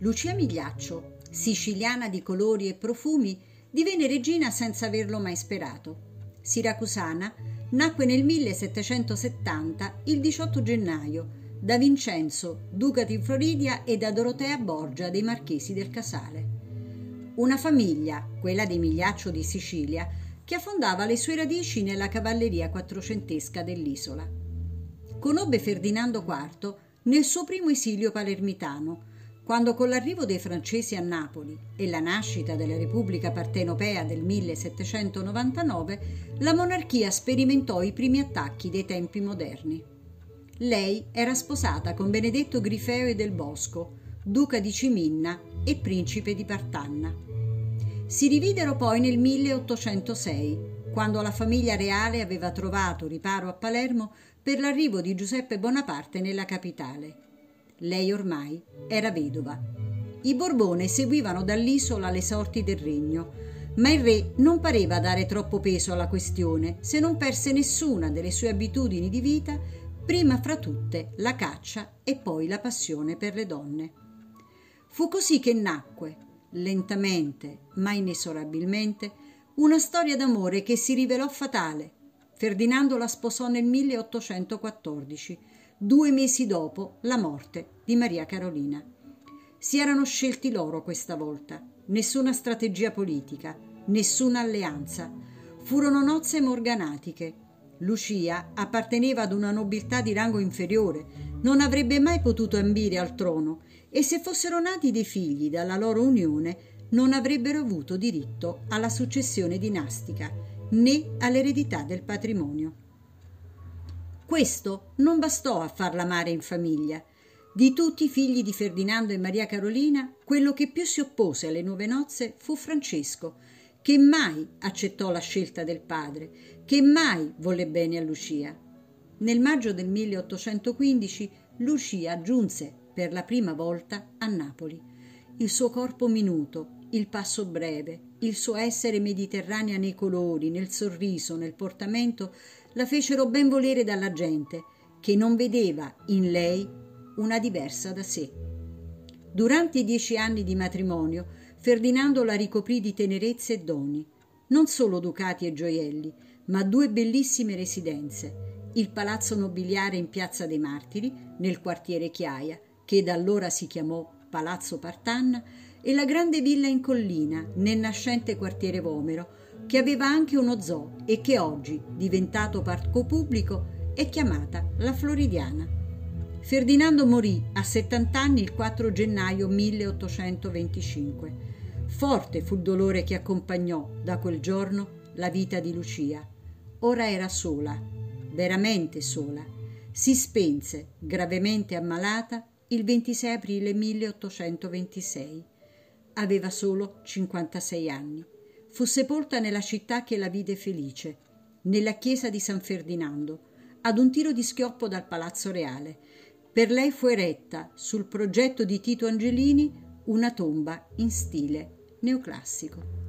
Lucia Migliaccio, siciliana di colori e profumi, divenne regina senza averlo mai sperato. Siracusana, nacque nel 1770, il 18 gennaio, da Vincenzo, duca di Floridia e da Dorotea Borgia dei marchesi del Casale. Una famiglia, quella dei Migliaccio di Sicilia, che affondava le sue radici nella cavalleria quattrocentesca dell'isola. Conobbe Ferdinando IV nel suo primo esilio palermitano, quando con l'arrivo dei francesi a Napoli e la nascita della Repubblica Partenopea del 1799, la monarchia sperimentò i primi attacchi dei tempi moderni. Lei era sposata con Benedetto Grifeo del Bosco, duca di Ciminna e principe di Partanna. Si rividero poi nel 1806, quando la famiglia reale aveva trovato riparo a Palermo per l'arrivo di Giuseppe Bonaparte nella capitale lei ormai era vedova. I Borbone seguivano dall'isola le sorti del regno, ma il re non pareva dare troppo peso alla questione se non perse nessuna delle sue abitudini di vita, prima fra tutte la caccia e poi la passione per le donne. Fu così che nacque, lentamente ma inesorabilmente, una storia d'amore che si rivelò fatale. Ferdinando la sposò nel 1814 due mesi dopo la morte di Maria Carolina. Si erano scelti loro questa volta, nessuna strategia politica, nessuna alleanza. Furono nozze morganatiche. Lucia apparteneva ad una nobiltà di rango inferiore, non avrebbe mai potuto ambire al trono e se fossero nati dei figli dalla loro unione non avrebbero avuto diritto alla successione dinastica né all'eredità del patrimonio. Questo non bastò a farla amare in famiglia. Di tutti i figli di Ferdinando e Maria Carolina, quello che più si oppose alle nuove nozze fu Francesco, che mai accettò la scelta del padre, che mai volle bene a Lucia. Nel maggio del 1815 Lucia giunse per la prima volta a Napoli. Il suo corpo minuto, il passo breve, il suo essere mediterranea nei colori, nel sorriso, nel portamento, la fecero ben volere dalla gente, che non vedeva in lei una diversa da sé. Durante i dieci anni di matrimonio, Ferdinando la ricoprì di tenerezze e doni, non solo ducati e gioielli, ma due bellissime residenze, il palazzo nobiliare in Piazza dei Martiri, nel quartiere Chiaia, che da allora si chiamò Palazzo Partanna, e la grande villa in collina, nel nascente quartiere Vomero, che aveva anche uno zoo e che oggi, diventato parco pubblico, è chiamata la Floridiana. Ferdinando morì a 70 anni il 4 gennaio 1825. Forte fu il dolore che accompagnò da quel giorno la vita di Lucia. Ora era sola, veramente sola. Si spense, gravemente ammalata, il 26 aprile 1826. Aveva solo 56 anni fu sepolta nella città che la vide felice, nella chiesa di San Ferdinando, ad un tiro di schioppo dal Palazzo Reale. Per lei fu eretta, sul progetto di Tito Angelini, una tomba in stile neoclassico.